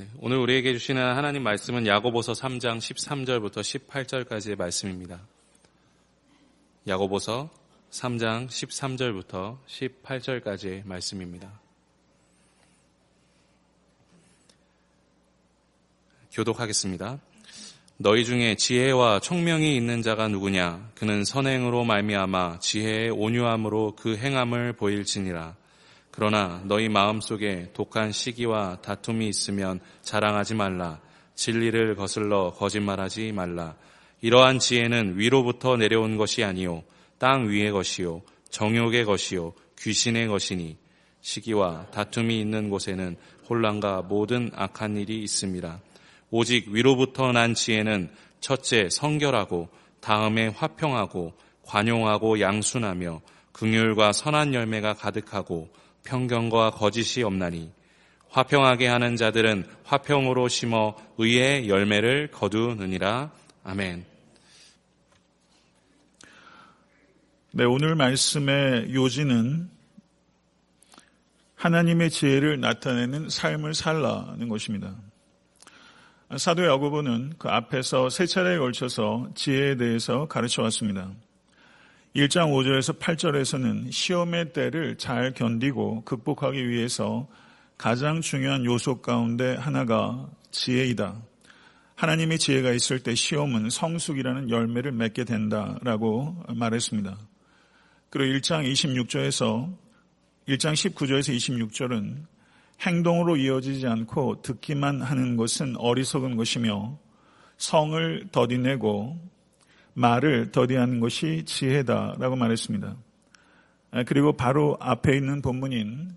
네, 오늘 우리에게 주시는 하나님 말씀은 야고보서 3장 13절부터 18절까지의 말씀입니다. 야고보서 3장 13절부터 18절까지의 말씀입니다. 교독하겠습니다. 너희 중에 지혜와 총명이 있는 자가 누구냐? 그는 선행으로 말미암아 지혜의 온유함으로 그 행함을 보일지니라. 그러나 너희 마음속에 독한 시기와 다툼이 있으면 자랑하지 말라. 진리를 거슬러 거짓말하지 말라. 이러한 지혜는 위로부터 내려온 것이 아니요 땅 위의 것이요 정욕의 것이요 귀신의 것이니 시기와 다툼이 있는 곳에는 혼란과 모든 악한 일이 있습니다. 오직 위로부터 난 지혜는 첫째 성결하고 다음에 화평하고 관용하고 양순하며 긍휼과 선한 열매가 가득하고 편견과 거짓이 없나니 화평하게 하는 자들은 화평으로 심어 의의 열매를 거두느니라. 아멘. 네, 오늘 말씀의 요지는 하나님의 지혜를 나타내는 삶을 살라는 것입니다. 사도 야고보는 그 앞에서 세 차례에 걸쳐서 지혜에 대해서 가르쳐 왔습니다. 1장 5절에서 8절에서는 시험의 때를 잘 견디고 극복하기 위해서 가장 중요한 요소 가운데 하나가 지혜이다. 하나님의 지혜가 있을 때 시험은 성숙이라는 열매를 맺게 된다라고 말했습니다. 그리고 1장 26절에서 1장 19절에서 26절은 행동으로 이어지지 않고 듣기만 하는 것은 어리석은 것이며 성을 더디내고 말을 더디하는 것이 지혜다라고 말했습니다. 아, 그리고 바로 앞에 있는 본문인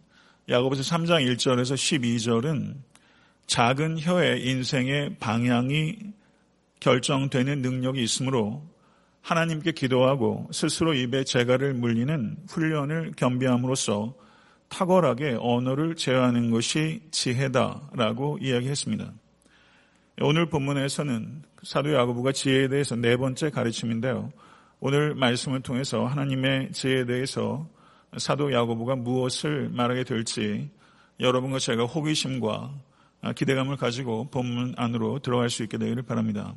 야고보서 3장 1절에서 12절은 작은 혀의 인생의 방향이 결정되는 능력이 있으므로 하나님께 기도하고 스스로 입에 재갈을 물리는 훈련을 겸비함으로써 탁월하게 언어를 제어하는 것이 지혜다라고 이야기했습니다. 오늘 본문에서는 사도 야고보가 지혜에 대해서 네 번째 가르침인데요. 오늘 말씀을 통해서 하나님의 지혜에 대해서 사도 야고보가 무엇을 말하게 될지 여러분과 제가 호기심과 기대감을 가지고 본문 안으로 들어갈 수 있게 되기를 바랍니다.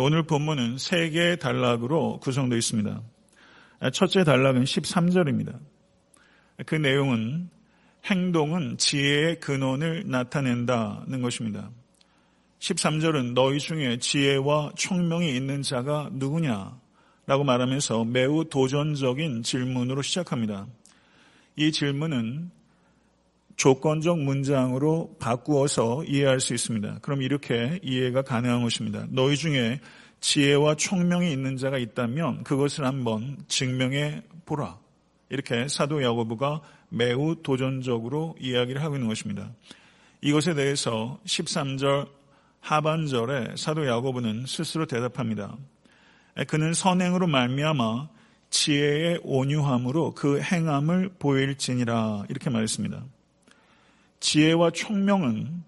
오늘 본문은 세 개의 단락으로 구성되어 있습니다. 첫째 단락은 13절입니다. 그 내용은 행동은 지혜의 근원을 나타낸다는 것입니다. 13절은 너희 중에 지혜와 총명이 있는 자가 누구냐? 라고 말하면서 매우 도전적인 질문으로 시작합니다. 이 질문은 조건적 문장으로 바꾸어서 이해할 수 있습니다. 그럼 이렇게 이해가 가능한 것입니다. 너희 중에 지혜와 총명이 있는 자가 있다면 그것을 한번 증명해 보라. 이렇게 사도 야고보가 매우 도전적으로 이야기를 하고 있는 것입니다. 이것에 대해서 13절 하반절에 사도 야고보는 스스로 대답합니다. 그는 선행으로 말미암아 지혜의 온유함으로 그 행함을 보일지니라 이렇게 말했습니다. 지혜와 총명은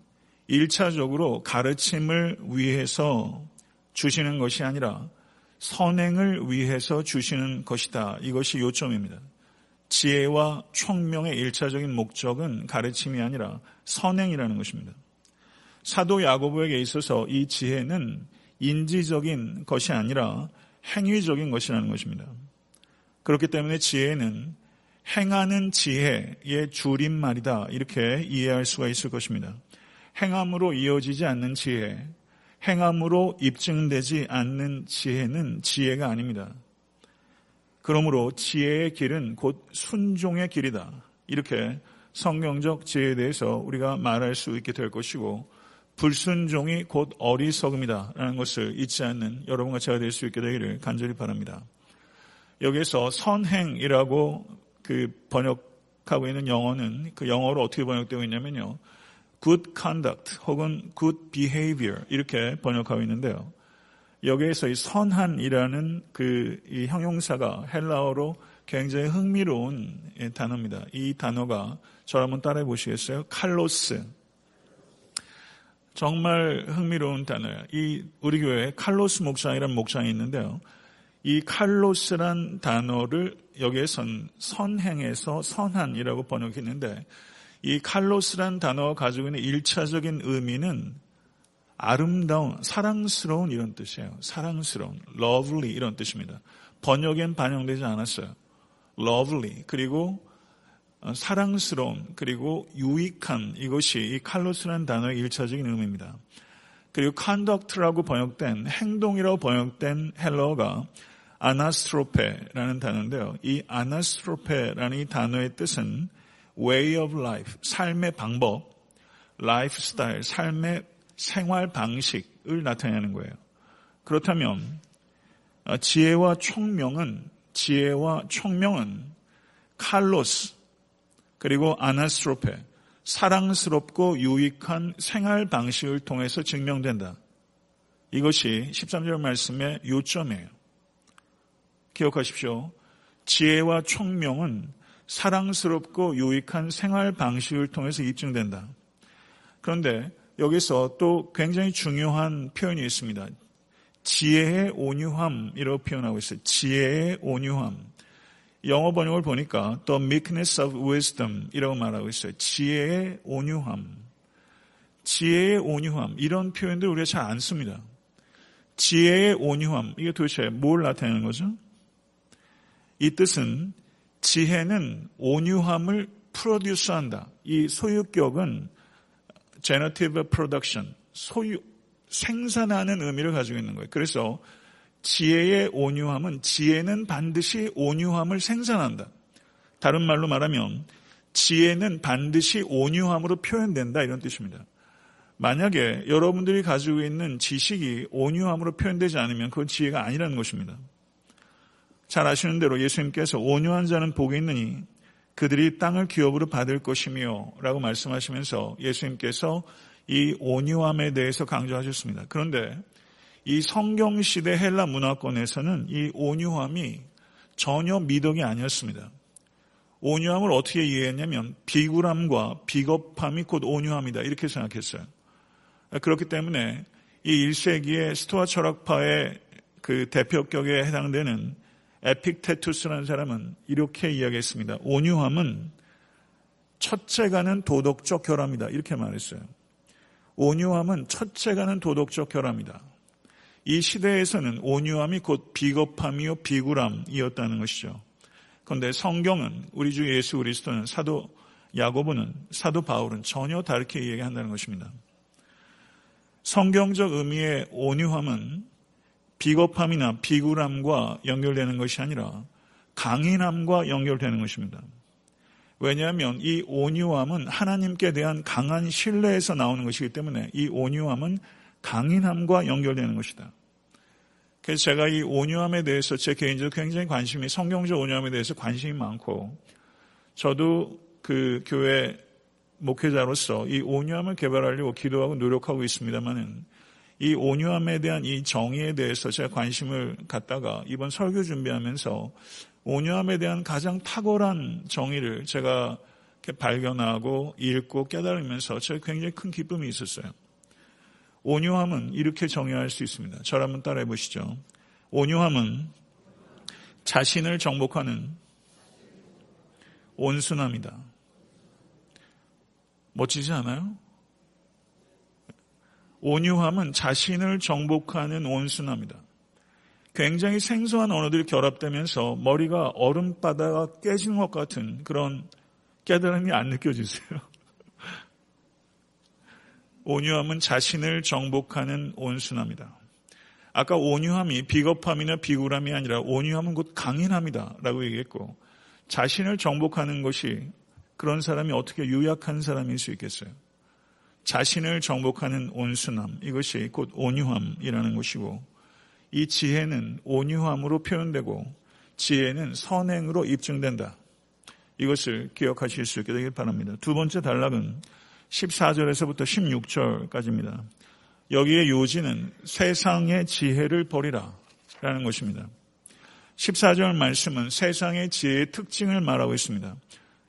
1차적으로 가르침을 위해서 주시는 것이 아니라 선행을 위해서 주시는 것이다. 이것이 요점입니다. 지혜와 총명의 1차적인 목적은 가르침이 아니라 선행이라는 것입니다. 사도 야고보에게 있어서 이 지혜는 인지적인 것이 아니라 행위적인 것이라는 것입니다. 그렇기 때문에 지혜는 행하는 지혜의 줄임말이다. 이렇게 이해할 수가 있을 것입니다. 행함으로 이어지지 않는 지혜, 행함으로 입증되지 않는 지혜는 지혜가 아닙니다. 그러므로 지혜의 길은 곧 순종의 길이다. 이렇게 성경적 지혜에 대해서 우리가 말할 수 있게 될 것이고 불순종이 곧 어리석음이다. 라는 것을 잊지 않는 여러분과 제가 될 수 있게 되기를 간절히 바랍니다. 여기에서 선행이라고 그 번역하고 있는 영어는 그 영어로 어떻게 번역되고 있냐면요. good conduct 혹은 good behavior 이렇게 번역하고 있는데요. 여기에서 이 선한이라는 그 이 형용사가 헬라어로 굉장히 흥미로운 단어입니다. 이 단어가 저를 한번 따라해 보시겠어요? 칼로스. 정말 흥미로운 단어예요. 이 우리 교회에 칼로스 목장이라는 목장이 있는데요. 이 칼로스란 단어를 여기에선 선행에서 선한이라고 번역했는데 이 칼로스란 단어가 가지고 있는 일차적인 의미는 아름다운, 사랑스러운 이런 뜻이에요. 사랑스러운, lovely 이런 뜻입니다. 번역엔 반영되지 않았어요. lovely 그리고 어, 사랑스러운 그리고 유익한 이것이 이 칼로스라는 단어의 일차적인 의미입니다. 그리고 conduct라고 번역된 행동이라고 번역된 헬러가 아나스트로페라는 단어인데요. 이 아나스트로페라는 이 단어의 뜻은 way of life, 삶의 방법, lifestyle, 삶의 생활 방식을 나타내는 거예요. 그렇다면 어, 지혜와 총명은 지혜와 총명은 칼로스 그리고 아나스트로페 사랑스럽고 유익한 생활 방식을 통해서 증명된다. 이것이 13절 말씀의 요점이에요. 기억하십시오. 지혜와 총명은 사랑스럽고 유익한 생활 방식을 통해서 입증된다. 그런데 여기서 또 굉장히 중요한 표현이 있습니다. 지혜의 온유함이라고 표현하고 있어요. 지혜의 온유함. 영어 번역을 보니까 the meekness of wisdom 이라고 말하고 있어요. 지혜의 온유함. 지혜의 온유함. 이런 표현들 우리가 잘 안 씁니다. 지혜의 온유함. 이게 도대체 뭘 나타내는 거죠? 이 뜻은 지혜는 온유함을 프로듀스한다. 이 소유격은 generative production, 소유, 생산하는 의미를 가지고 있는 거예요. 그래서 지혜의 온유함은 지혜는 반드시 온유함을 생산한다. 다른 말로 말하면 지혜는 반드시 온유함으로 표현된다 이런 뜻입니다. 만약에 여러분들이 가지고 있는 지식이 온유함으로 표현되지 않으면 그건 지혜가 아니라는 것입니다. 잘 아시는 대로 예수님께서 온유한 자는 복이 있느니 그들이 땅을 기업으로 받을 것이며 라고 말씀하시면서 예수님께서 이 온유함에 대해서 강조하셨습니다. 그런데 이 성경 시대 헬라 문화권에서는 이 온유함이 전혀 미덕이 아니었습니다. 온유함을 어떻게 이해했냐면 비굴함과 비겁함이 곧 온유함이다 이렇게 생각했어요. 그렇기 때문에 이 1세기의 스토아 철학파의 그 대표격에 해당되는 에픽테투스라는 사람은 이렇게 이야기했습니다. 온유함은 첫째가는 도덕적 결함이다. 이렇게 말했어요. 온유함은 첫째가는 도덕적 결함이다. 이 시대에서는 온유함이 곧 비겁함이요 비굴함이었다는 것이죠. 그런데 성경은 우리 주 예수 그리스도는 사도 야고보는 사도 바울은 전혀 다르게 이야기한다는 것입니다. 성경적 의미의 온유함은 비겁함이나 비굴함과 연결되는 것이 아니라 강인함과 연결되는 것입니다. 왜냐하면 이 온유함은 하나님께 대한 강한 신뢰에서 나오는 것이기 때문에 이 온유함은 강인함과 연결되는 것이다. 그래서 제가 이 온유함에 대해서 제 개인적으로 굉장히 관심이 성경적 온유함에 대해서 관심이 많고 저도 그 교회 목회자로서 이 온유함을 개발하려고 기도하고 노력하고 있습니다만은 이 온유함에 대한 이 정의에 대해서 제가 관심을 갖다가 이번 설교 준비하면서 온유함에 대한 가장 탁월한 정의를 제가 발견하고 읽고 깨달으면서 제가 굉장히 큰 기쁨이 있었어요. 온유함은 이렇게 정의할 수 있습니다. 저를 한번 따라해 보시죠. 온유함은 자신을 정복하는 온순함이다. 멋지지 않아요? 온유함은 자신을 정복하는 온순함이다. 굉장히 생소한 언어들이 결합되면서 머리가 얼음바다가 깨지는 것 같은 그런 깨달음이 안 느껴지세요? 온유함은 자신을 정복하는 온순함이다. 아까 온유함이 비겁함이나 비굴함이 아니라 온유함은 곧 강인함이다 라고 얘기했고 자신을 정복하는 것이 그런 사람이 어떻게 유약한 사람일 수 있겠어요? 자신을 정복하는 온순함, 이것이 곧 온유함이라는 것이고, 이 지혜는 온유함으로 표현되고, 지혜는 선행으로 입증된다. 이것을 기억하실 수 있게 되길 바랍니다. 두 번째 단락은 14절에서부터 16절까지입니다. 여기에 요지는 세상의 지혜를 버리라 라는 것입니다. 14절 말씀은 세상의 지혜의 특징을 말하고 있습니다.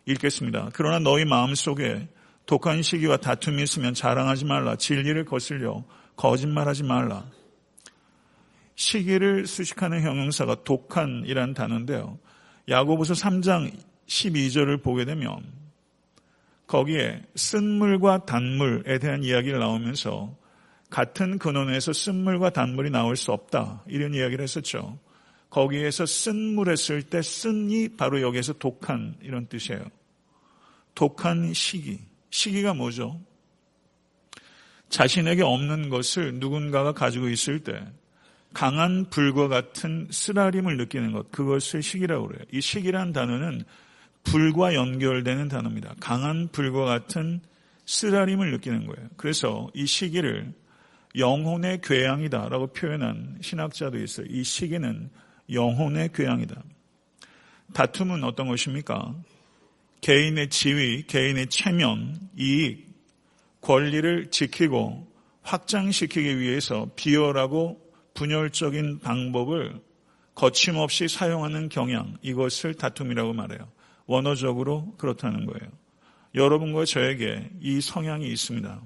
읽겠습니다. 그러나 너희 마음 속에 독한 시기와 다툼이 있으면 자랑하지 말라. 진리를 거슬려 거짓말하지 말라. 시기를 수식하는 형용사가 독한이라는 단어인데요. 야고보서 3장 12절을 보게 되면 거기에 쓴물과 단물에 대한 이야기를 나오면서 같은 근원에서 쓴물과 단물이 나올 수 없다. 이런 이야기를 했었죠. 거기에서 쓴물 했을 때 쓴이 바로 여기에서 독한 이런 뜻이에요. 독한 시기. 시기가 뭐죠? 자신에게 없는 것을 누군가가 가지고 있을 때 강한 불과 같은 쓰라림을 느끼는 것. 그것을 시기라고 그래요. 이 시기란 단어는 불과 연결되는 단어입니다. 강한 불과 같은 쓰라림을 느끼는 거예요. 그래서 이 시기를 영혼의 괴양이다라고 표현한 신학자도 있어요. 이 시기는 영혼의 괴양이다. 다툼은 어떤 것입니까? 개인의 지위, 개인의 체면, 이익, 권리를 지키고 확장시키기 위해서 비열하고 분열적인 방법을 거침없이 사용하는 경향, 이것을 다툼이라고 말해요. 원어적으로 그렇다는 거예요. 여러분과 저에게 이 성향이 있습니다.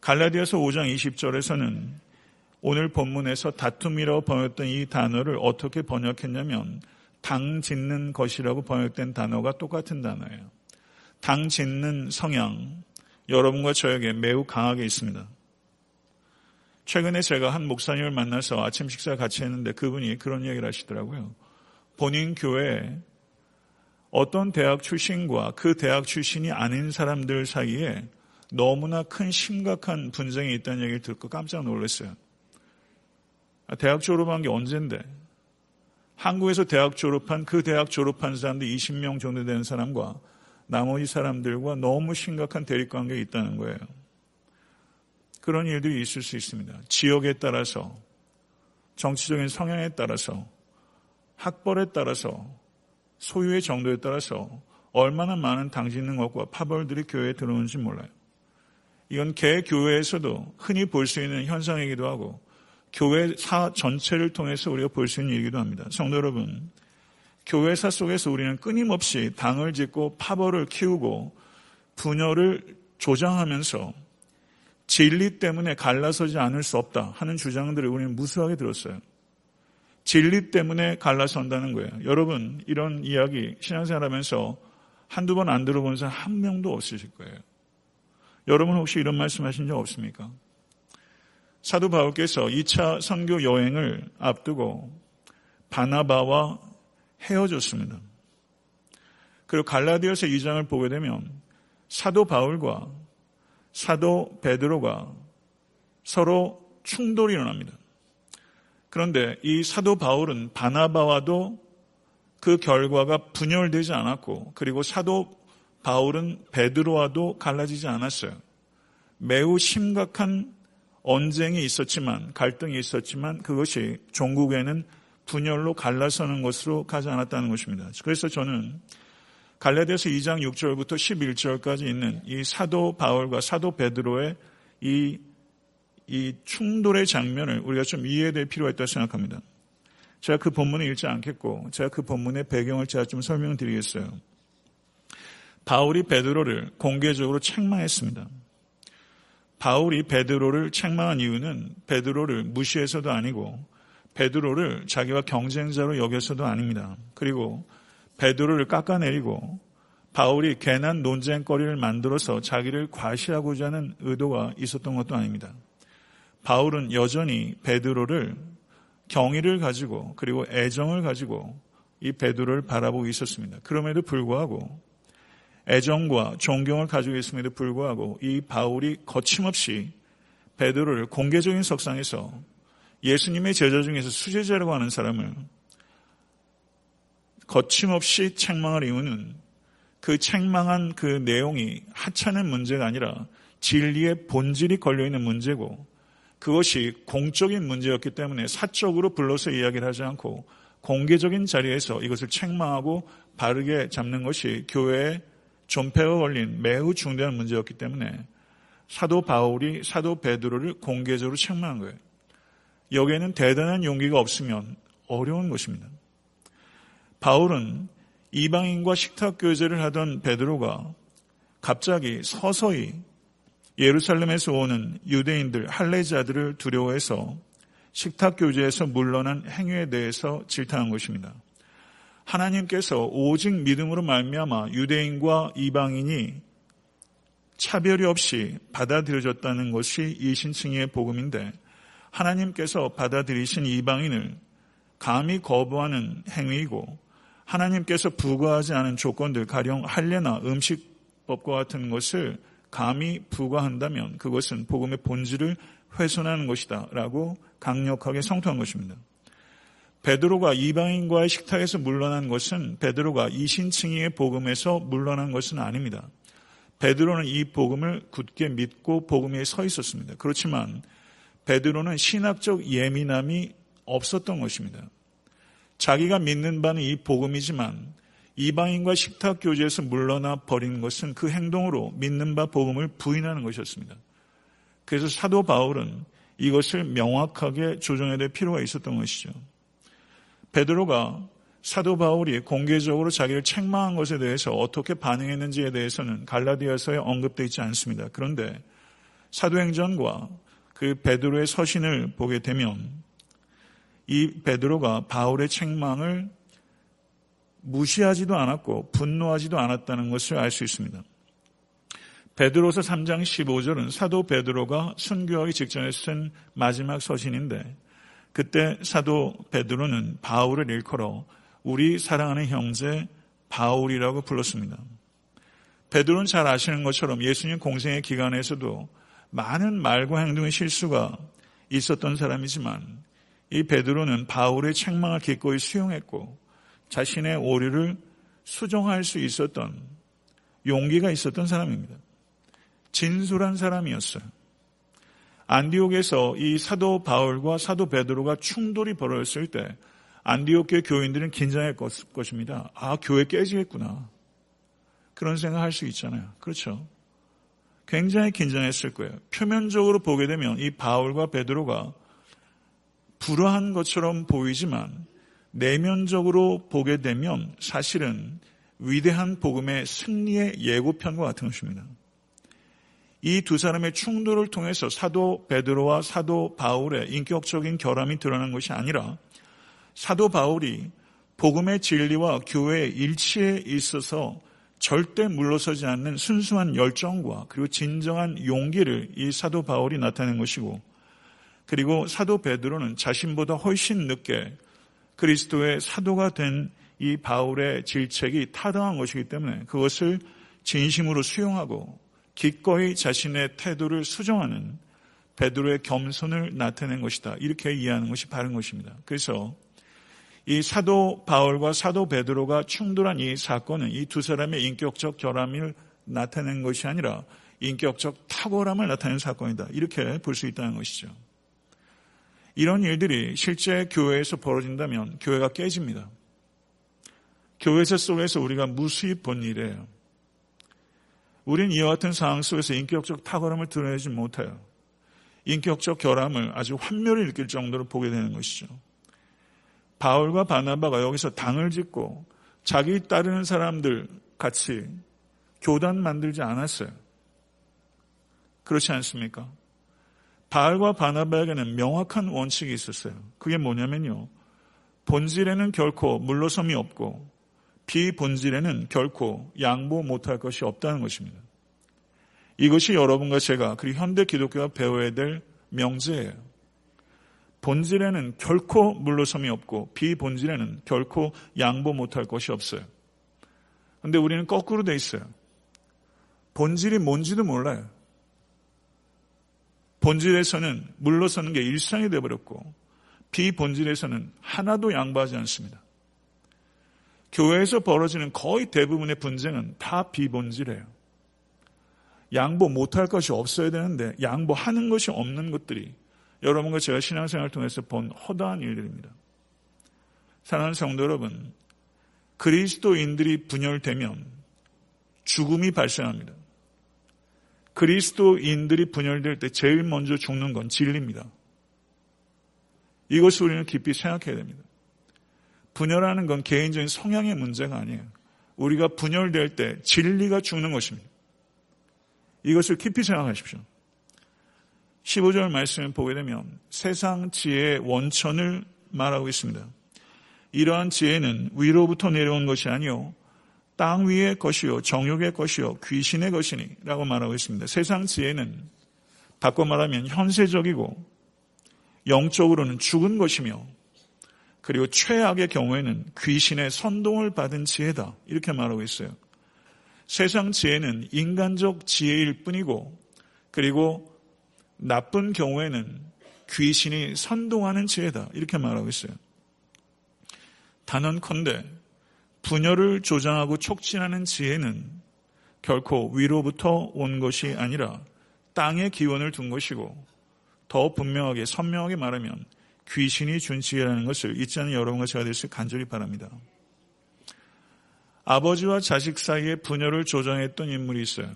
갈라디아서 5장 20절에서는 오늘 본문에서 다툼이라고 번역된 이 단어를 어떻게 번역했냐면 당 짓는 것이라고 번역된 단어가 똑같은 단어예요. 당 짓는 성향, 여러분과 저에게 매우 강하게 있습니다. 최근에 제가 한 목사님을 만나서 아침 식사 같이 했는데 그분이 그런 얘기를 하시더라고요. 본인 교회에 어떤 대학 출신과 그 대학 출신이 아닌 사람들 사이에 너무나 큰 심각한 분쟁이 있다는 얘기를 듣고 깜짝 놀랐어요. 아, 대학 졸업한 게 언젠데 한국에서 대학 졸업한 그 대학 졸업한 사람들 20명 정도 되는 사람과 나머지 사람들과 너무 심각한 대립관계가 있다는 거예요. 그런 일들이 있을 수 있습니다. 지역에 따라서 정치적인 성향에 따라서 학벌에 따라서 소유의 정도에 따라서 얼마나 많은 당짓는 것과 파벌들이 교회에 들어오는지 몰라요. 이건 개 교회에서도 흔히 볼 수 있는 현상이기도 하고 교회 사 전체를 통해서 우리가 볼 수 있는 일이기도 합니다. 성도 여러분, 교회사 속에서 우리는 끊임없이 당을 짓고 파벌을 키우고 분열을 조장하면서 진리 때문에 갈라서지 않을 수 없다 하는 주장들을 우리는 무수하게 들었어요. 진리 때문에 갈라선다는 거예요. 여러분, 이런 이야기 신앙생활 하면서 한두 번 안 들어본 사람 한 명도 없으실 거예요. 여러분 혹시 이런 말씀 하신 적 없습니까? 사도 바울께서 2차 선교 여행을 앞두고 바나바와 헤어졌습니다. 그리고 갈라디아서 2장을 보게 되면 사도 바울과 사도 베드로가 서로 충돌이 일어납니다. 그런데 이 사도 바울은 바나바와도 그 결과가 분열되지 않았고 그리고 사도 바울은 베드로와도 갈라지지 않았어요. 매우 심각한 언쟁이 있었지만 갈등이 있었지만 그것이 종국에는 분열로 갈라서는 것으로 가지 않았다는 것입니다. 그래서 저는 갈라디아서 2장 6절부터 11절까지 있는 이 사도 바울과 사도 베드로의 이, 이 충돌의 장면을 우리가 좀 이해될 필요가 있다고 생각합니다. 제가 그 본문을 읽지 않겠고 제가 그 본문의 배경을 제가 좀 설명드리겠어요. 바울이 베드로를 공개적으로 책망했습니다. 바울이 베드로를 책망한 이유는 베드로를 무시해서도 아니고 베드로를 자기와 경쟁자로 여겨서도 아닙니다. 그리고 베드로를 깎아내리고 바울이 괜한 논쟁거리를 만들어서 자기를 과시하고자 하는 의도가 있었던 것도 아닙니다. 바울은 여전히 베드로를 경의를 가지고 그리고 애정을 가지고 이 베드로를 바라보고 있었습니다. 그럼에도 불구하고 애정과 존경을 가지고 있음에도 불구하고 이 바울이 거침없이 베드로를 공개적인 석상에서 예수님의 제자 중에서 수제자라고 하는 사람을 거침없이 책망할 이유는 그 책망한 그 내용이 하찮은 문제가 아니라 진리의 본질이 걸려있는 문제고 그것이 공적인 문제였기 때문에 사적으로 불러서 이야기를 하지 않고 공개적인 자리에서 이것을 책망하고 바르게 잡는 것이 교회의 존폐가 걸린 매우 중대한 문제였기 때문에 사도 바울이 사도 베드로를 공개적으로 책망한 거예요. 여기에는 대단한 용기가 없으면 어려운 것입니다. 바울은 이방인과 식탁 교제를 하던 베드로가 갑자기 서서히 예루살렘에서 오는 유대인들 할례자들을 두려워해서 식탁 교제에서 물러난 행위에 대해서 질타한 것입니다. 하나님께서 오직 믿음으로 말미암아 유대인과 이방인이 차별이 없이 받아들여졌다는 것이 이 신층의 복음인데 하나님께서 받아들이신 이방인을 감히 거부하는 행위이고 하나님께서 부과하지 않은 조건들 가령 할례나 음식법과 같은 것을 감히 부과한다면 그것은 복음의 본질을 훼손하는 것이다라고 강력하게 성토한 것입니다. 베드로가 이방인과의 식탁에서 물러난 것은 베드로가 이신층이의 복음에서 물러난 것은 아닙니다. 베드로는 이 복음을 굳게 믿고 복음 위에 서 있었습니다. 그렇지만 베드로는 신학적 예민함이 없었던 것입니다. 자기가 믿는 바는 이 복음이지만 이방인과 식탁 교제에서 물러나 버린 것은 그 행동으로 믿는 바 복음을 부인하는 것이었습니다. 그래서 사도 바울은 이것을 명확하게 조정해야 될 필요가 있었던 것이죠. 베드로가 사도 바울이 공개적으로 자기를 책망한 것에 대해서 어떻게 반응했는지에 대해서는 갈라디아서에 언급되어 있지 않습니다. 그런데 사도행전과 그 베드로의 서신을 보게 되면 이 베드로가 바울의 책망을 무시하지도 않았고 분노하지도 않았다는 것을 알 수 있습니다. 베드로서 3장 15절은 사도 베드로가 순교하기 직전에 쓴 마지막 서신인데 그때 사도 베드로는 바울을 일컬어 우리 사랑하는 형제 바울이라고 불렀습니다. 베드로는 잘 아시는 것처럼 예수님 공생의 기간에서도 많은 말과 행동의 실수가 있었던 사람이지만 이 베드로는 바울의 책망을 기꺼이 수용했고 자신의 오류를 수정할 수 있었던 용기가 있었던 사람입니다. 진솔한 사람이었어요. 안디옥에서 이 사도 바울과 사도 베드로가 충돌이 벌어졌을 때 안디옥 교 교인들은 긴장할 것입니다. 아, 교회 깨지겠구나. 그런 생각할 수 있잖아요. 그렇죠. 굉장히 긴장했을 거예요. 표면적으로 보게 되면 이 바울과 베드로가 불화한 것처럼 보이지만 내면적으로 보게 되면 사실은 위대한 복음의 승리의 예고편과 같은 것입니다. 이 두 사람의 충돌을 통해서 사도 베드로와 사도 바울의 인격적인 결함이 드러난 것이 아니라 사도 바울이 복음의 진리와 교회의 일치에 있어서 절대 물러서지 않는 순수한 열정과 그리고 진정한 용기를 이 사도 바울이 나타낸 것이고 그리고 사도 베드로는 자신보다 훨씬 늦게 그리스도의 사도가 된 이 바울의 질책이 타당한 것이기 때문에 그것을 진심으로 수용하고 기꺼이 자신의 태도를 수정하는 베드로의 겸손을 나타낸 것이다. 이렇게 이해하는 것이 바른 것입니다. 그래서 이 사도 바울과 사도 베드로가 충돌한 이 사건은 이 두 사람의 인격적 결함을 나타낸 것이 아니라 인격적 탁월함을 나타낸 사건이다. 이렇게 볼 수 있다는 것이죠. 이런 일들이 실제 교회에서 벌어진다면 교회가 깨집니다. 교회 속에서 우리가 무수히 본 일이에요. 우린 이와 같은 상황 속에서 인격적 탁월함을 드러내지 못해요. 인격적 결함을 아주 환멸히 느낄 정도로 보게 되는 것이죠. 바울과 바나바가 여기서 당을 짓고 자기 따르는 사람들 같이 교단 만들지 않았어요. 그렇지 않습니까? 바울과 바나바에게는 명확한 원칙이 있었어요. 그게 뭐냐면요. 본질에는 결코 물러섬이 없고 비본질에는 결코 양보 못할 것이 없다는 것입니다. 이것이 여러분과 제가 그리고 현대 기독교가 배워야 될 명제예요. 본질에는 결코 물러섬이 없고 비본질에는 결코 양보 못할 것이 없어요. 근데 우리는 거꾸로 돼 있어요. 본질이 뭔지도 몰라요. 본질에서는 물러서는 게 일상이 되어버렸고 비본질에서는 하나도 양보하지 않습니다. 교회에서 벌어지는 거의 대부분의 분쟁은 다 비본질이에요. 양보 못할 것이 없어야 되는데 양보하는 것이 없는 것들이 여러분과 제가 신앙생활을 통해서 본 허다한 일들입니다. 사랑하는 성도 여러분, 그리스도인들이 분열되면 죽음이 발생합니다. 그리스도인들이 분열될 때 제일 먼저 죽는 건 진리입니다. 이것을 우리는 깊이 생각해야 됩니다. 분열하는 건 개인적인 성향의 문제가 아니에요. 우리가 분열될 때 진리가 죽는 것입니다. 이것을 깊이 생각하십시오. 15절 말씀을 보게 되면 세상 지혜의 원천을 말하고 있습니다. 이러한 지혜는 위로부터 내려온 것이 아니요 땅 위의 것이요 정욕의 것이요 귀신의 것이니 라고 말하고 있습니다. 세상 지혜는 바꿔 말하면 현세적이고 영적으로는 죽은 것이며 그리고 최악의 경우에는 귀신의 선동을 받은 지혜다 이렇게 말하고 있어요. 세상 지혜는 인간적 지혜일 뿐이고 그리고 나쁜 경우에는 귀신이 선동하는 지혜다 이렇게 말하고 있어요. 단언컨대 분열을 조장하고 촉진하는 지혜는 결코 위로부터 온 것이 아니라 땅의 기원을 둔 것이고 더 분명하게 선명하게 말하면 귀신이 준 지혜라는 것을 잊지 않은 여러분과 제가 될수 간절히 바랍니다. 아버지와 자식 사이에 분열을 조장했던 인물이 있어요.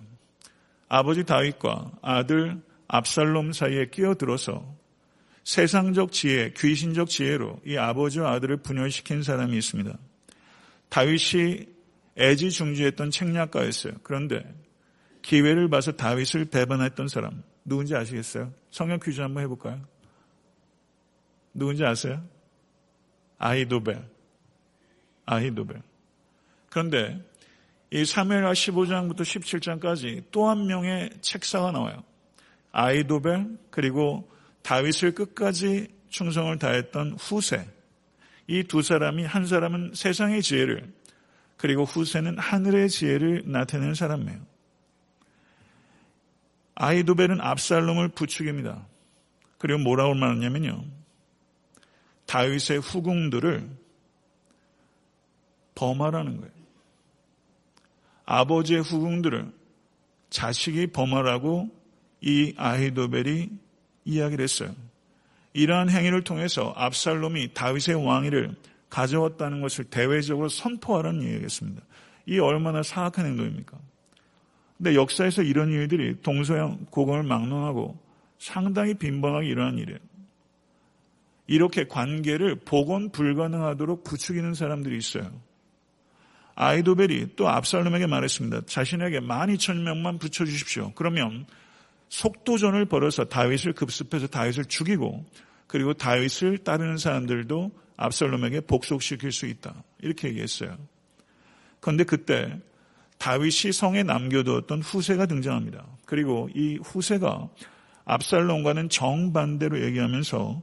아버지 다윗과 아들 압살롬 사이에 끼어들어서 세상적 지혜, 귀신적 지혜로 이 아버지와 아들을 분열시킨 사람이 있습니다. 다윗이 애지중지했던 책략가였어요. 그런데 기회를 봐서 다윗을 배반했던 사람 누군지 아시겠어요? 성경 퀴즈 한번 해볼까요? 누군지 아세요? 아히도벨. 아히도벨. 그런데 이 사무엘하 15장부터 17장까지 또 한 명의 책사가 나와요. 아이도벨 그리고 다윗을 끝까지 충성을 다했던 후세. 이 두 사람이 한 사람은 세상의 지혜를 그리고 후세는 하늘의 지혜를 나타내는 사람이에요. 아이도벨은 압살롬을 부추깁니다. 그리고 뭐라고 말하냐면요. 다윗의 후궁들을 범하라는 거예요. 아버지의 후궁들을 자식이 범하라고 이 아히도벨이 이야기를 했어요. 이러한 행위를 통해서 압살롬이 다윗의 왕위를 가져왔다는 것을 대외적으로 선포하라는 얘기겠습니다. 이 얼마나 사악한 행동입니까? 근데 역사에서 이런 일들이 동서양 고금을 막론하고 상당히 빈번하게 일어난 일이에요. 이렇게 관계를 복원 불가능하도록 부추기는 사람들이 있어요. 아이도벨이 또 압살롬에게 말했습니다. 자신에게 12,000명만 붙여주십시오. 그러면 속도전을 벌여서 다윗을 급습해서 다윗을 죽이고 그리고 다윗을 따르는 사람들도 압살롬에게 복속시킬 수 있다. 이렇게 얘기했어요. 그런데 그때 다윗이 성에 남겨두었던 후세가 등장합니다. 그리고 이 후세가 압살롬과는 정반대로 얘기하면서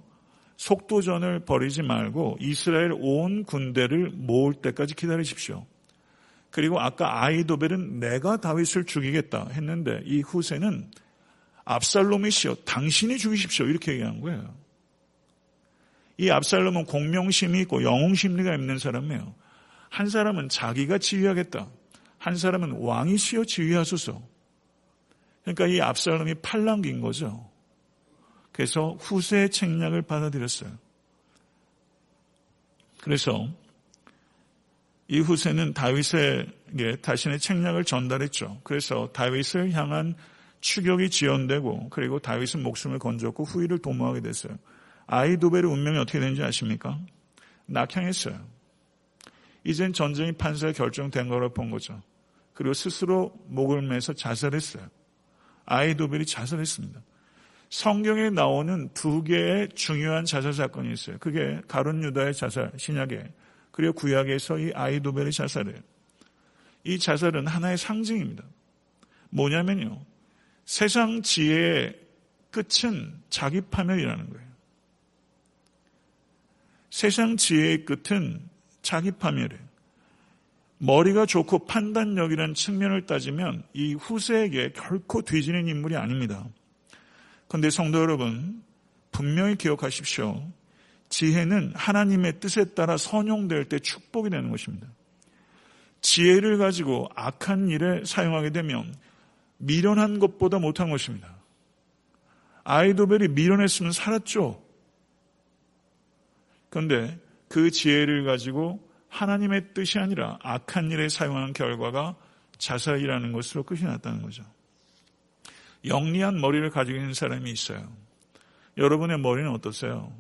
속도전을 벌이지 말고 이스라엘 온 군대를 모을 때까지 기다리십시오. 그리고 아까 아이도벨은 내가 다윗을 죽이겠다 했는데 이 후세는 압살롬이시여 당신이 죽이십시오 이렇게 얘기한 거예요. 이 압살롬은 공명심이 있고 영웅심리가 있는 사람이에요. 한 사람은 자기가 지휘하겠다. 한 사람은 왕이시여 지휘하소서. 그러니까 이 압살롬이 팔랑긴 거죠. 그래서 후세의 책략을 받아들였어요. 그래서 이 후세는 다윗에게 자신의 책략을 전달했죠. 그래서 다윗을 향한 추격이 지연되고 그리고 다윗은 목숨을 건졌고 후위를 도모하게 됐어요. 아이도벨의 운명이 어떻게 되는지 아십니까? 낙향했어요. 이젠 전쟁이 판사에 결정된 거로 본 거죠. 그리고 스스로 목을 매서 자살했어요. 아이도벨이 자살했습니다. 성경에 나오는 두 개의 중요한 자살 사건이 있어요. 그게 가론 유다의 자살, 신약에 그리고 구약에서 이 아이도벨의 자살이에요. 이 자살은 하나의 상징입니다. 뭐냐면요. 세상 지혜의 끝은 자기 파멸이라는 거예요. 세상 지혜의 끝은 자기 파멸이에요. 머리가 좋고 판단력이라는 측면을 따지면 이 후세에게 결코 뒤지는 인물이 아닙니다. 그런데 성도 여러분, 분명히 기억하십시오. 지혜는 하나님의 뜻에 따라 선용될 때 축복이 되는 것입니다. 지혜를 가지고 악한 일에 사용하게 되면 미련한 것보다 못한 것입니다. 아이도벨이 미련했으면 살았죠. 그런데 그 지혜를 가지고 하나님의 뜻이 아니라 악한 일에 사용하는 결과가 자살이라는 것으로 끝이 났다는 거죠. 영리한 머리를 가지고 있는 사람이 있어요. 여러분의 머리는 어떠세요?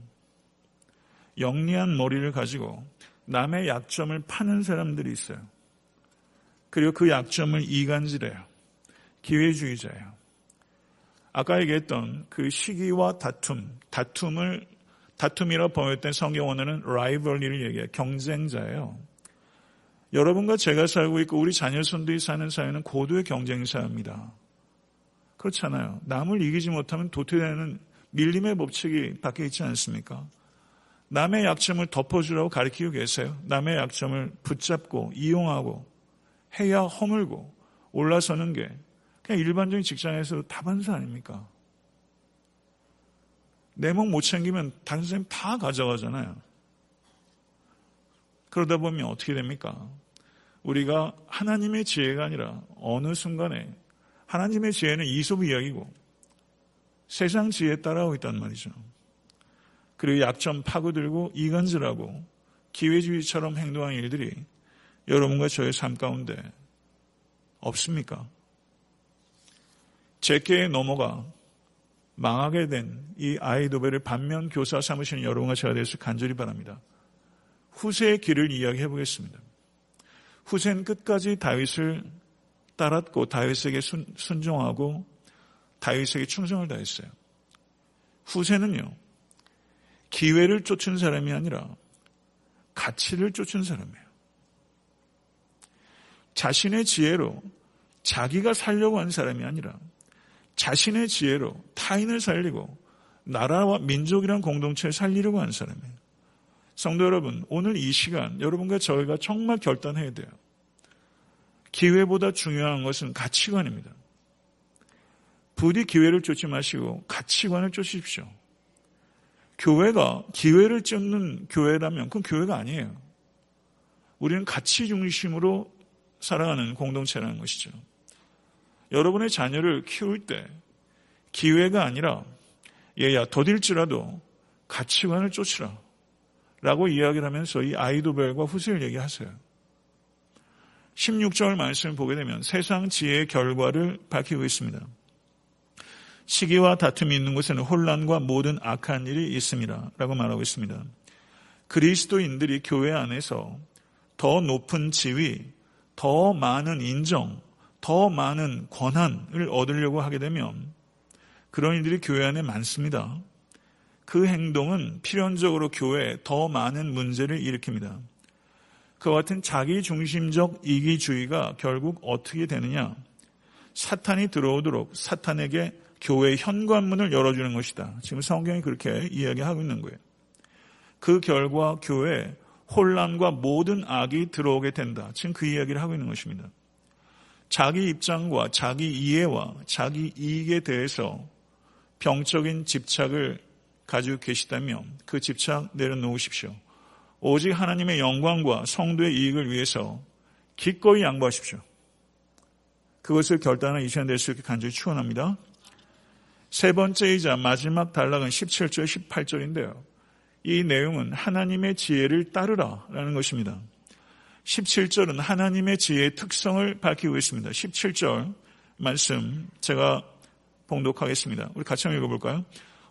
영리한 머리를 가지고 남의 약점을 파는 사람들이 있어요. 그리고 그 약점을 이간질해요. 기회주의자예요. 아까 얘기했던 그 시기와 다툼, 다툼을 다툼이라 번역된 성경 원어는 rivalry를 얘기해요. 경쟁자예요. 여러분과 제가 살고 있고 우리 자녀 손들이 사는 사회는 고도의 경쟁 사회입니다. 그렇잖아요. 남을 이기지 못하면 도태되는 밀림의 법칙이 밖에 있지 않습니까? 남의 약점을 덮어주라고 가르치고 계세요. 남의 약점을 붙잡고 이용하고 해야 허물고 올라서는 게 그냥 일반적인 직장에서 다 반사 아닙니까? 내목못 챙기면 다른 사람이 다 가져가잖아요. 그러다 보면 어떻게 됩니까? 우리가 하나님의 지혜가 아니라 어느 순간에 하나님의 지혜는 이솝 이야기고 세상 지혜에 따라오고 있단 말이죠. 그리고 약점 파고들고 이간질하고 기회주의처럼 행동한 일들이 여러분과 저의 삶 가운데 없습니까? 제게에 넘어가 망하게 된 이 아이도벨을 반면 교사 삼으시는 여러분과 제가 되수 간절히 바랍니다. 후세의 길을 이야기해 보겠습니다. 후세는 끝까지 다윗을 따랐고 다윗에게 순, 순종하고 다윗에게 충성을 다했어요. 후세는요. 기회를 쫓은 사람이 아니라 가치를 쫓은 사람이에요. 자신의 지혜로 자기가 살려고 한 사람이 아니라 자신의 지혜로 타인을 살리고 나라와 민족이란 공동체를 살리려고 한 사람이에요. 성도 여러분, 오늘 이 시간 여러분과 저희가 정말 결단해야 돼요. 기회보다 중요한 것은 가치관입니다. 부디 기회를 쫓지 마시고 가치관을 쫓으십시오. 교회가 기회를 쫓는 교회라면 그건 교회가 아니에요. 우리는 가치 중심으로 살아가는 공동체라는 것이죠. 여러분의 자녀를 키울 때 기회가 아니라 얘야 더딜지라도 가치관을 쫓으라 라고 이야기를 하면서 이 아이도벨과 후세를 얘기하세요. 16절 말씀을 보게 되면 세상 지혜의 결과를 밝히고 있습니다. 시기와 다툼이 있는 곳에는 혼란과 모든 악한 일이 있습니다. 라고 말하고 있습니다. 그리스도인들이 교회 안에서 더 높은 지위, 더 많은 인정, 더 많은 권한을 얻으려고 하게 되면 그런 이들이 교회 안에 많습니다. 그 행동은 필연적으로 교회에 더 많은 문제를 일으킵니다. 그와 같은 자기 중심적 이기주의가 결국 어떻게 되느냐? 사탄이 들어오도록 사탄에게 교회 현관문을 열어주는 것이다. 지금 성경이 그렇게 이야기하고 있는 거예요. 그 결과 교회에 혼란과 모든 악이 들어오게 된다. 지금 그 이야기를 하고 있는 것입니다. 자기 입장과 자기 이해와 자기 이익에 대해서 병적인 집착을 가지고 계시다면 그 집착 내려놓으십시오. 오직 하나님의 영광과 성도의 이익을 위해서 기꺼이 양보하십시오. 그것을 결단한 이 시간 될 수 있게 간절히 축원합니다. 세 번째이자 마지막 단락은 17절, 18절인데요. 이 내용은 하나님의 지혜를 따르라 라는 것입니다. 17절은 하나님의 지혜의 특성을 밝히고 있습니다. 17절 말씀 제가 봉독하겠습니다. 우리 같이 한번 읽어볼까요?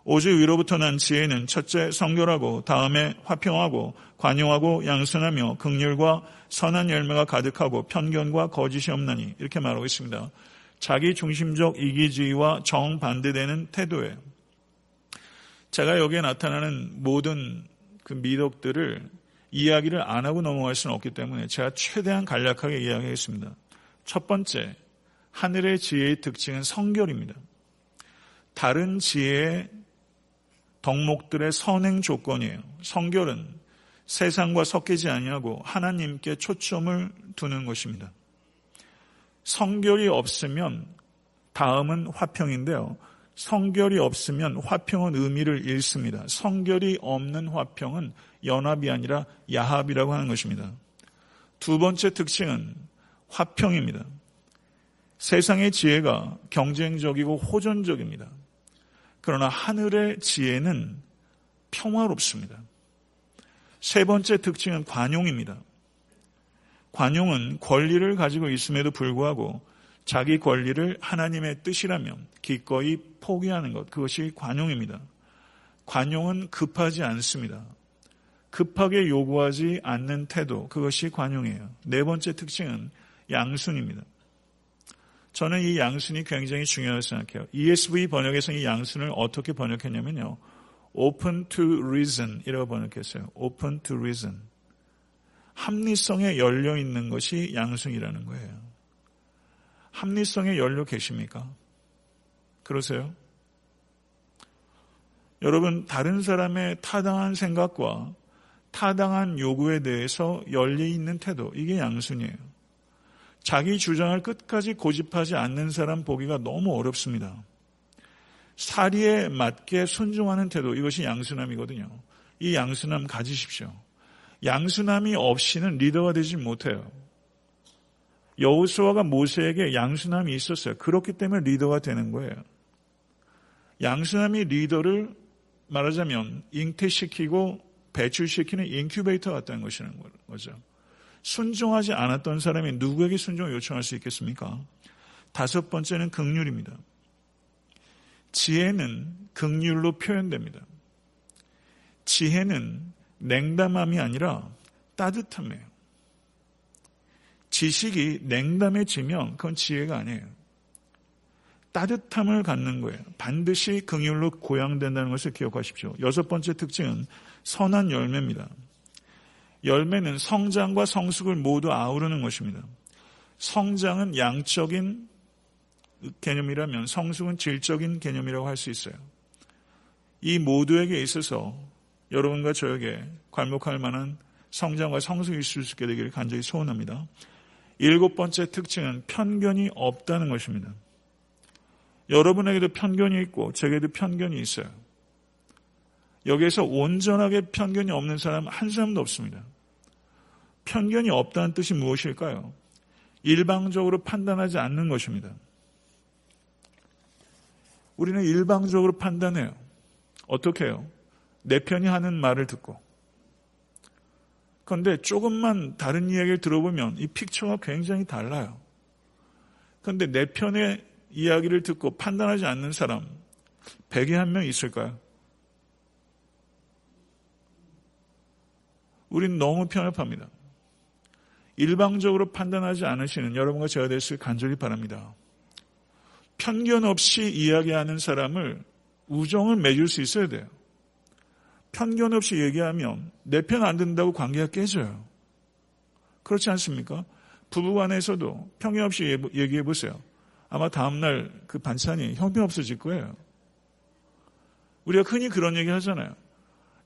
오직 위로부터 난 지혜는 첫째 성결하고 다음에 화평하고 관용하고 양순하며 극률과 선한 열매가 가득하고 편견과 거짓이 없나니 이렇게 말하고 있습니다. 자기 중심적 이기주의와 정반대되는 태도예요. 제가 여기에 나타나는 모든 그 미덕들을 이야기를 안 하고 넘어갈 수는 없기 때문에 제가 최대한 간략하게 이야기하겠습니다. 첫 번째, 하늘의 지혜의 특징은 성결입니다. 다른 지혜의 덕목들의 선행 조건이에요. 성결은 세상과 섞이지 아니하고 하나님께 초점을 두는 것입니다. 성결이 없으면 다음은 화평인데요. 성결이 없으면 화평은 의미를 잃습니다. 성결이 없는 화평은 연합이 아니라 야합이라고 하는 것입니다. 두 번째 특징은 화평입니다. 세상의 지혜가 경쟁적이고 호전적입니다. 그러나 하늘의 지혜는 평화롭습니다. 세 번째 특징은 관용입니다. 관용은 권리를 가지고 있음에도 불구하고 자기 권리를 하나님의 뜻이라면 기꺼이 포기하는 것, 그것이 관용입니다. 관용은 급하지 않습니다. 급하게 요구하지 않는 태도, 그것이 관용이에요. 네 번째 특징은 양순입니다. 저는 이 양순이 굉장히 중요하다고 생각해요. ESV 번역에서 이 양순을 어떻게 번역했냐면요. open to reason 이라고 번역했어요. open to reason. 합리성에 열려 있는 것이 양순이라는 거예요. 합리성에 열려 계십니까? 그러세요? 여러분, 다른 사람의 타당한 생각과 타당한 요구에 대해서 열려 있는 태도, 이게 양순이에요. 자기 주장을 끝까지 고집하지 않는 사람 보기가 너무 어렵습니다. 사리에 맞게 순종하는 태도, 이것이 양순함이거든요. 이 양순함 가지십시오. 양순함이 없이는 리더가 되지 못해요. 여호수아가 모세에게 양순함이 있었어요. 그렇기 때문에 리더가 되는 거예요. 양순함이 리더를 말하자면 잉태시키고 배출시키는 인큐베이터 같다는 것이라는 거죠. 순종하지 않았던 사람이 누구에게 순종을 요청할 수 있겠습니까? 다섯 번째는 긍휼입니다. 지혜는 극률로 표현됩니다. 지혜는 냉담함이 아니라 따뜻함이에요. 지식이 냉담해지면 그건 지혜가 아니에요. 따뜻함을 갖는 거예요. 반드시 긍휼로 고양된다는 것을 기억하십시오. 여섯 번째 특징은 선한 열매입니다. 열매는 성장과 성숙을 모두 아우르는 것입니다. 성장은 양적인 개념이라면 성숙은 질적인 개념이라고 할 수 있어요. 이 모두에게 있어서 여러분과 저에게 괄목할 만한 성장과 성숙이 있을 수 있게 되기를 간절히 소원합니다. 일곱 번째 특징은 편견이 없다는 것입니다. 여러분에게도 편견이 있고 제게도 편견이 있어요. 여기에서 온전하게 편견이 없는 사람 한 사람도 없습니다. 편견이 없다는 뜻이 무엇일까요? 일방적으로 판단하지 않는 것입니다. 우리는 일방적으로 판단해요. 어떻게 해요? 내 편이 하는 말을 듣고. 그런데 조금만 다른 이야기를 들어보면 이 픽처가 굉장히 달라요. 그런데 내 편의 이야기를 듣고 판단하지 않는 사람 100에 한 명 있을까요? 우린 너무 편협합니다. 일방적으로 판단하지 않으시는 여러분과 제가 될수 간절히 바랍니다. 편견 없이 이야기하는 사람을 우정을 맺을 수 있어야 돼요. 편견 없이 얘기하면 내 편안 듣는다고 관계가 깨져요. 그렇지 않습니까? 부부 간에서도 편견 없이 얘기해 보세요. 아마 다음날 그 반찬이 형편없어질 거예요. 우리가 흔히 그런 얘기 하잖아요.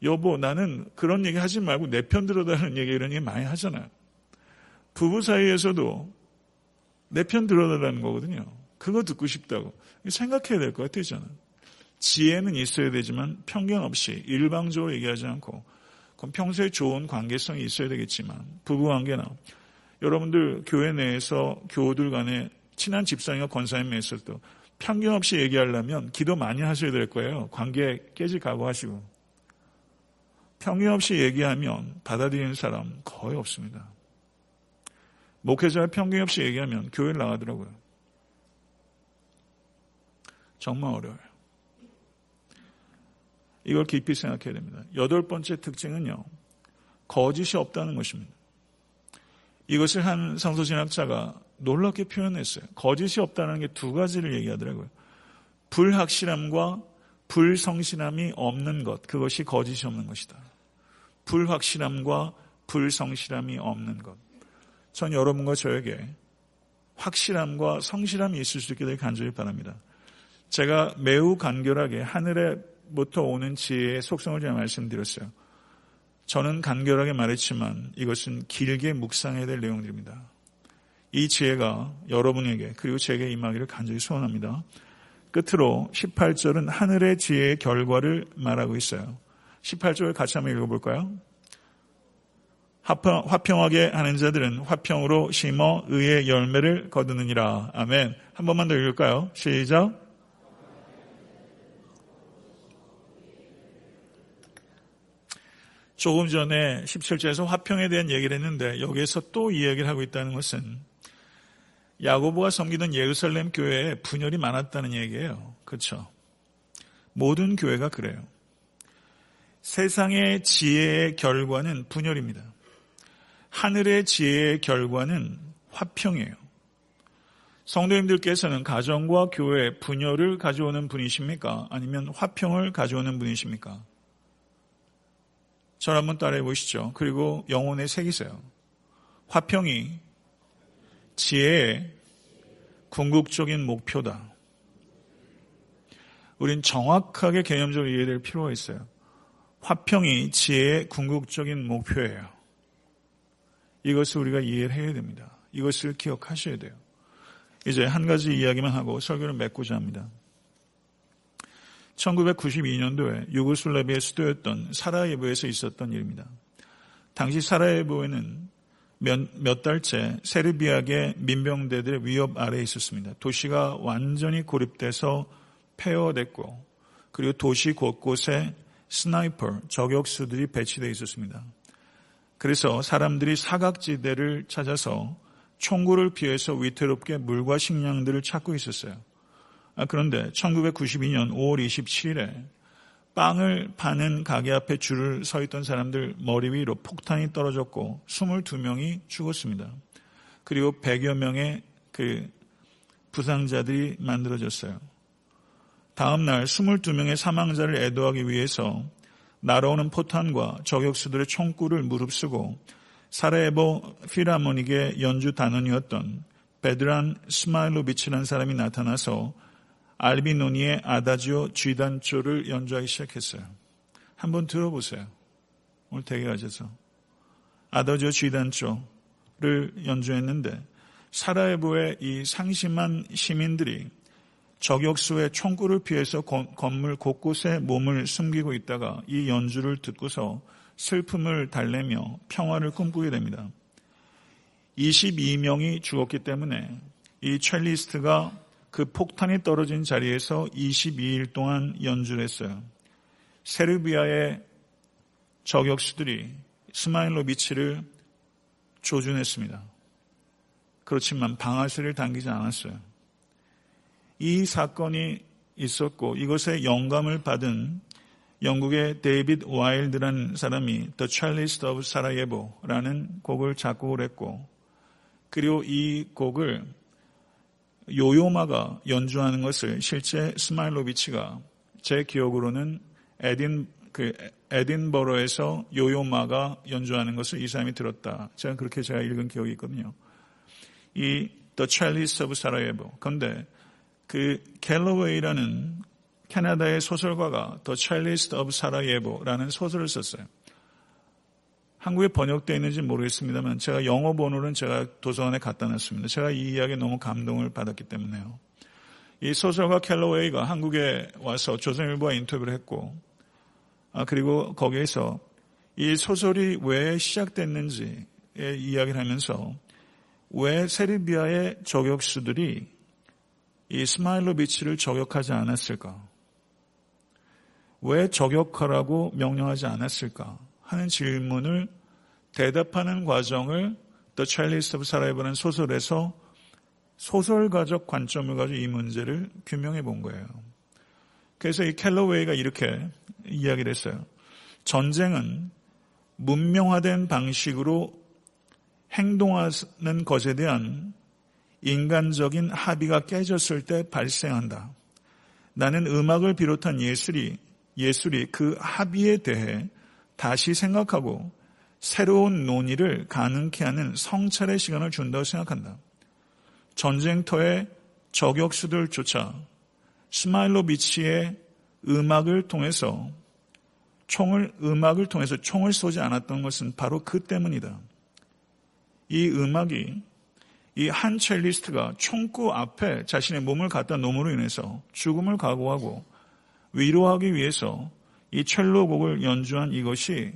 여보, 나는 그런 얘기 하지 말고 내 편 들어달라는 얘기 이런 얘기 많이 하잖아요. 부부 사이에서도 내 편 들어달라는 거거든요. 그거 듣고 싶다고. 생각해야 될 것 같아요, 저는. 지혜는 있어야 되지만 편견 없이 일방적으로 얘기하지 않고 그럼 평소에 좋은 관계성이 있어야 되겠지만 부부관계나 여러분들 교회 내에서 교우들 간에 친한 집사님과 권사님 에서도 편견 없이 얘기하려면 기도 많이 하셔야 될 거예요. 관계 깨질 각오하시고. 편견 없이 얘기하면 받아들이는 사람 거의 없습니다. 목회자가 편견 없이 얘기하면 교회를 나가더라고요. 정말 어려워요. 이걸 깊이 생각해야 됩니다. 여덟 번째 특징은요. 거짓이 없다는 것입니다. 이것을 한 성서진학자가 놀랍게 표현했어요. 거짓이 없다는 게 두 가지를 얘기하더라고요. 불확실함과 불성실함이 없는 것, 그것이 거짓이 없는 것이다. 불확실함과 불성실함이 없는 것. 전 여러분과 저에게 확실함과 성실함이 있을 수되 간절히 바랍니다. 제가 매우 간결하게 하늘 에부터 오는 지혜의 속성을 제가 말씀드렸어요. 저는 간결하게 말했지만 이것은 길게 묵상해야 될 내용들입니다. 이 지혜가 여러분에게 그리고 제게 임하기를 간절히 소원합니다. 끝으로 18절은 하늘의 지혜의 결과를 말하고 있어요. 18절 같이 한번 읽어볼까요? 화평 하게 하는 자들은 화평으로 심어 의의 열매를 거두느니라. 아멘. 한 번만 더 읽을까요? 시작. 조금 전에 17절에서 화평에 대한 얘기를 했는데 여기에서 또 이야기를 하고 있다는 것은 야고보가 섬기던 예루살렘 교회에 분열이 많았다는 얘기예요. 그렇죠? 모든 교회가 그래요. 세상의 지혜의 결과는 분열입니다. 하늘의 지혜의 결과는 화평이에요. 성도님들께서는 가정과 교회 분열을 가져오는 분이십니까? 아니면 화평을 가져오는 분이십니까? 저를 한번 따라해 보시죠. 그리고 영혼에 새기세요. 화평이 지혜의 궁극적인 목표다. 우린 정확하게 개념적으로 이해될 필요가 있어요. 화평이 지혜의 궁극적인 목표예요. 이것을 우리가 이해를 해야 됩니다. 이것을 기억하셔야 돼요. 이제 한 가지 이야기만 하고 설교를 맺고자 합니다. 1992년도에 유고슬라비아 수도였던 사라예보에서 있었던 일입니다. 당시 사라예보에는 몇, 몇 달째 세르비아계 민병대들의 위협 아래에 있었습니다. 도시가 완전히 고립돼서 폐허됐고 그리고 도시 곳곳에 sniper, 저격수들이 배치되어 있었습니다. 그래서 사람들이 사각지대를 찾아서 총구를 피해서 위태롭게 물과 식량들을 찾고 있었어요. 아, 그런데 1992년 5월 27일에 빵을 파는 가게 앞에 줄을 서 있던 사람들 머리 위로 폭탄이 떨어졌고 22명이 죽었습니다. 그리고 100여 명의 그 부상자들이 만들어졌어요. 다음 날 22명의 사망자를 애도하기 위해서 날아오는 포탄과 저격수들의 총구를 무릅쓰고 사라예보 필하모닉의 연주 단원이었던 베드란 스마일로비치라는 사람이 나타나서 알비노니의 아다지오 쥐단조를 연주하기 시작했어요. 한번 들어보세요. 오늘 대기 가셔서. 아다지오 쥐단조를 연주했는데 사라예보의 이 상심한 시민들이 저격수의 총구를 피해서 건물 곳곳에 몸을 숨기고 있다가 이 연주를 듣고서 슬픔을 달래며 평화를 꿈꾸게 됩니다. 22명이 죽었기 때문에 이 첼리스트가 그 폭탄이 떨어진 자리에서 22일 동안 연주를 했어요. 세르비아의 저격수들이 스마일로비치를 조준했습니다. 그렇지만 방아쇠를 당기지 않았어요. 이 사건이 있었고 이것에 영감을 받은 영국의 데이빗 와일드라는 사람이 The Cellist of Sarajevo라는 곡을 작곡을 했고 그리고 이 곡을 요요마가 연주하는 것을 실제 스마일로비치가 제 기억으로는 에딘 그 에딘버러에서 요요마가 연주하는 것을 이 사람이 들었다. 제가 그렇게 제가 읽은 기억이 있거든요. 이 The Cellist of Sarajevo. 그런데 그 갤러웨이라는 캐나다의 소설가가 The Cellist of Sarajevo라는 소설을 썼어요. 한국에 번역되어 있는지 모르겠습니다만 제가 영어 번호는 제가 도서관에 갖다 놨습니다. 제가 이 이야기에 너무 감동을 받았기 때문에요. 이 소설가 캘러웨이가 한국에 와서 조선일보와 인터뷰를 했고 아, 그리고 거기에서 이 소설이 왜 시작됐는지에 이야기를 하면서 왜 세르비아의 저격수들이 이 스마일로비치를 저격하지 않았을까? 왜 저격하라고 명령하지 않았을까? 하는 질문을 대답하는 과정을 The Chalice of Sarajevo라는 소설에서 소설가적 관점을 가지고 이 문제를 규명해 본 거예요. 그래서 이 캘러웨이가 이렇게 이야기를 했어요. 전쟁은 문명화된 방식으로 행동하는 것에 대한 인간적인 합의가 깨졌을 때 발생한다. 나는 음악을 비롯한 예술이 예술이 그 합의에 대해 다시 생각하고 새로운 논의를 가능케 하는 성찰의 시간을 준다고 생각한다. 전쟁터의 저격수들조차 스마일로비치의 음악을 통해서 총을 음악을 통해서 총을 쏘지 않았던 것은 바로 그 때문이다. 이 음악이 이 한 첼리스트가 총구 앞에 자신의 몸을 갖다 놓음으로 인해서 죽음을 각오하고 위로하기 위해서 이 첼로곡을 연주한 이것이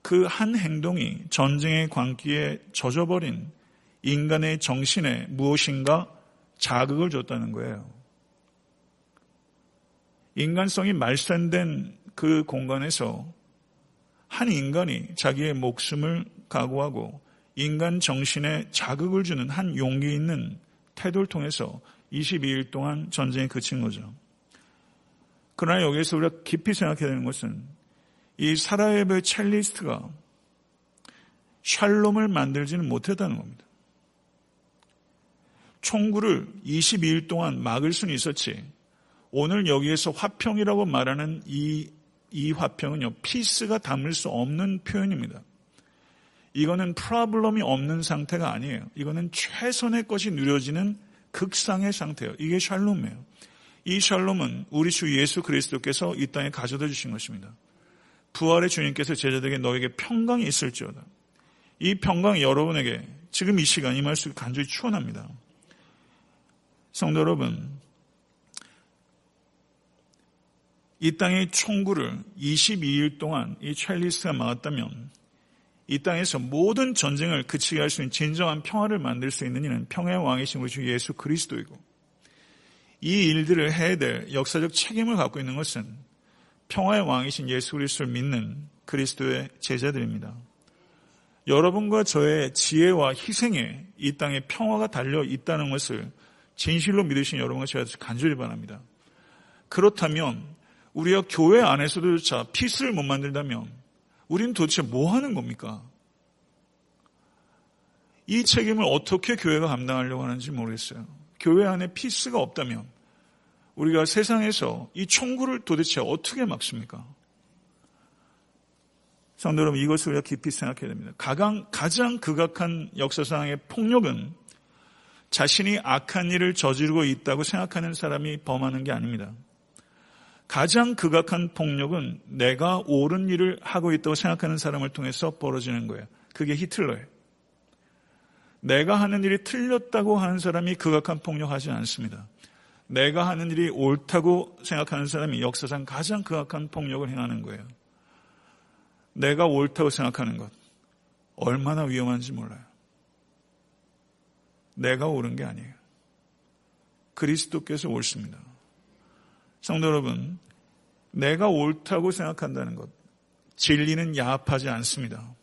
그 한 행동이 전쟁의 광기에 젖어버린 인간의 정신에 무엇인가 자극을 줬다는 거예요. 인간성이 말살된 그 공간에서 한 인간이 자기의 목숨을 각오하고 인간 정신에 자극을 주는 한 용기 있는 태도를 통해서 22일 동안 전쟁이 그친 거죠. 그러나 여기에서 우리가 깊이 생각해야 되는 것은 이 사라예브의 첼리스트가 샬롬을 만들지는 못했다는 겁니다. 총구를 22일 동안 막을 수는 있었지. 오늘 여기에서 화평이라고 말하는 이, 이 화평은요, 피스가 담을 수 없는 표현입니다. 이거는 프라블럼이 없는 상태가 아니에요. 이거는 최선의 것이 누려지는 극상의 상태예요. 이게 샬롬이에요. 이 샬롬은 우리 주 예수 그리스도께서 이 땅에 가져다 주신 것입니다. 부활의 주님께서 제자들에게 너에게 평강이 있을지어다. 이 평강이 여러분에게 지금 이 시간 임할 수 간절히 추원합니다. 성도 여러분, 이 땅의 총구를 22일 동안 이 찰리스가 막았다면 이 땅에서 모든 전쟁을 그치게 할 수 있는 진정한 평화를 만들 수 있는 이는 평화의 왕이신 우리 주 예수 그리스도이고 이 일들을 해야 될 역사적 책임을 갖고 있는 것은 평화의 왕이신 예수 그리스도를 믿는 그리스도의 제자들입니다. 여러분과 저의 지혜와 희생에 이 땅에 평화가 달려 있다는 것을 진실로 믿으신 여러분과 제가 간절히 바랍니다. 그렇다면 우리가 교회 안에서도조차 피스를 못 만들다면 우리는 도대체 뭐 하는 겁니까? 이 책임을 어떻게 교회가 감당하려고 하는지 모르겠어요. 교회 안에 피스가 없다면 우리가 세상에서 이 총구를 도대체 어떻게 막습니까? 성도 여러분, 이것을 우리가 깊이 생각해야 됩니다. 가장, 가장 극악한 역사상의 폭력은 자신이 악한 일을 저지르고 있다고 생각하는 사람이 범하는 게 아닙니다. 가장 극악한 폭력은 내가 옳은 일을 하고 있다고 생각하는 사람을 통해서 벌어지는 거예요. 그게 히틀러예요. 내가 하는 일이 틀렸다고 하는 사람이 극악한 폭력하지 않습니다. 내가 하는 일이 옳다고 생각하는 사람이 역사상 가장 극악한 폭력을 행하는 거예요. 내가 옳다고 생각하는 것 얼마나 위험한지 몰라요. 내가 옳은 게 아니에요. 그리스도께서 옳습니다. 성도 여러분, 내가 옳다고 생각한다는 것, 진리는 야합하지 않습니다.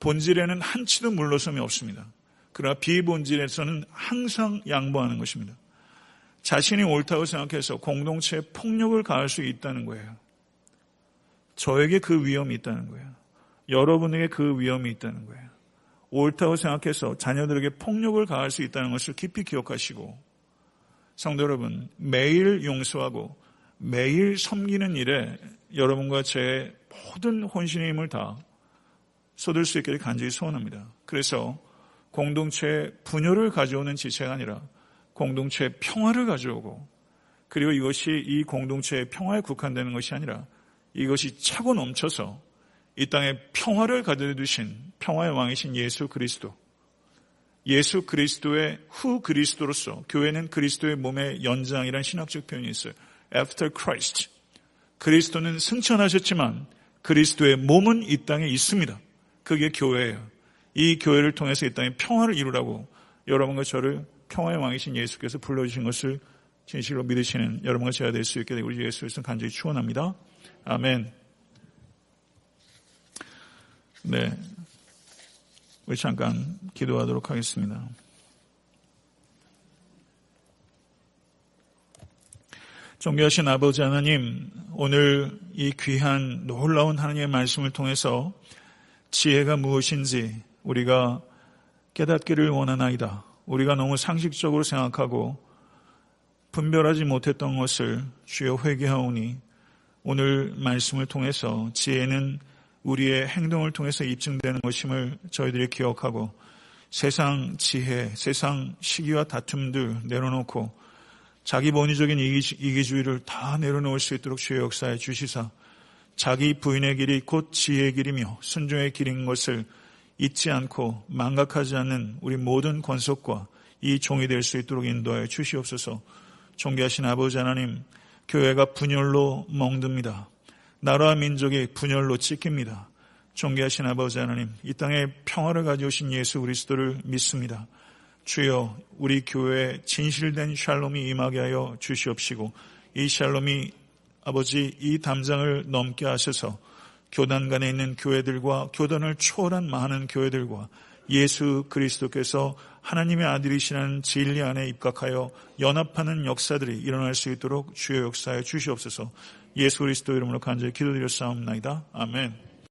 본질에는 한치도 물러섬이 없습니다. 그러나 비본질에서는 항상 양보하는 것입니다. 자신이 옳다고 생각해서 공동체에 폭력을 가할 수 있다는 거예요. 저에게 그 위험이 있다는 거예요. 여러분에게 그 위험이 있다는 거예요. 옳다고 생각해서 자녀들에게 폭력을 가할 수 있다는 것을 깊이 기억하시고 성도 여러분 매일 용서하고 매일 섬기는 일에 여러분과 제 모든 혼신의 힘을 다 쏟을 수 있기를 간절히 소원합니다. 그래서 공동체의 분열을 가져오는 지체가 아니라 공동체의 평화를 가져오고 그리고 이것이 이 공동체의 평화에 국한되는 것이 아니라 이것이 차고 넘쳐서 이 땅에 평화를 가져다 두신 평화의 왕이신 예수 그리스도. 예수 그리스도의 후 그리스도로서 교회는 그리스도의 몸의 연장이라는 신학적 표현이 있어요. After Christ. 그리스도는 승천하셨지만 그리스도의 몸은 이 땅에 있습니다. 그게 교회예요. 이 교회를 통해서 이 땅에 평화를 이루라고 여러분과 저를 평화의 왕이신 예수께서 불러주신 것을 진실로 믿으시는 여러분과 제가 될 수 있게 되고 우리 예수께서 간절히 축원합니다. 아멘. 네. 우리 잠깐 기도하도록 하겠습니다. 존귀하신 아버지 하나님, 오늘 이 귀한 놀라운 하나님의 말씀을 통해서 지혜가 무엇인지 우리가 깨닫기를 원하나이다. 우리가 너무 상식적으로 생각하고 분별하지 못했던 것을 주여 회개하오니 오늘 말씀을 통해서 지혜는 우리의 행동을 통해서 입증되는 것임을 저희들이 기억하고 세상 지혜, 세상 시기와 다툼들 내려놓고 자기 본의적인 이기주의를 다 내려놓을 수 있도록 주의 역사에 주시사 자기 부인의 길이 곧 지혜의 길이며 순종의 길인 것을 잊지 않고 망각하지 않는 우리 모든 권속과 이 종이 될 수 있도록 인도하여 주시옵소서 존귀하신 아버지 하나님 교회가 분열로 멍듭니다. 나라와 민족이 분열로 찍힙니다. 존귀하신 아버지 하나님, 이 땅에 평화를 가져오신 예수 그리스도를 믿습니다. 주여, 우리 교회에 진실된 샬롬이 임하게 하여 주시옵시고, 이 샬롬이 아버지 이 담장을 넘게 하셔서 교단 간에 있는 교회들과 교단을 초월한 많은 교회들과 예수 그리스도께서 하나님의 아들이시라는 진리 안에 입각하여 연합하는 역사들이 일어날 수 있도록 주의 역사에 주시옵소서 예수 그리스도 이름으로 간절히 기도드렸사옵나이다. 아멘.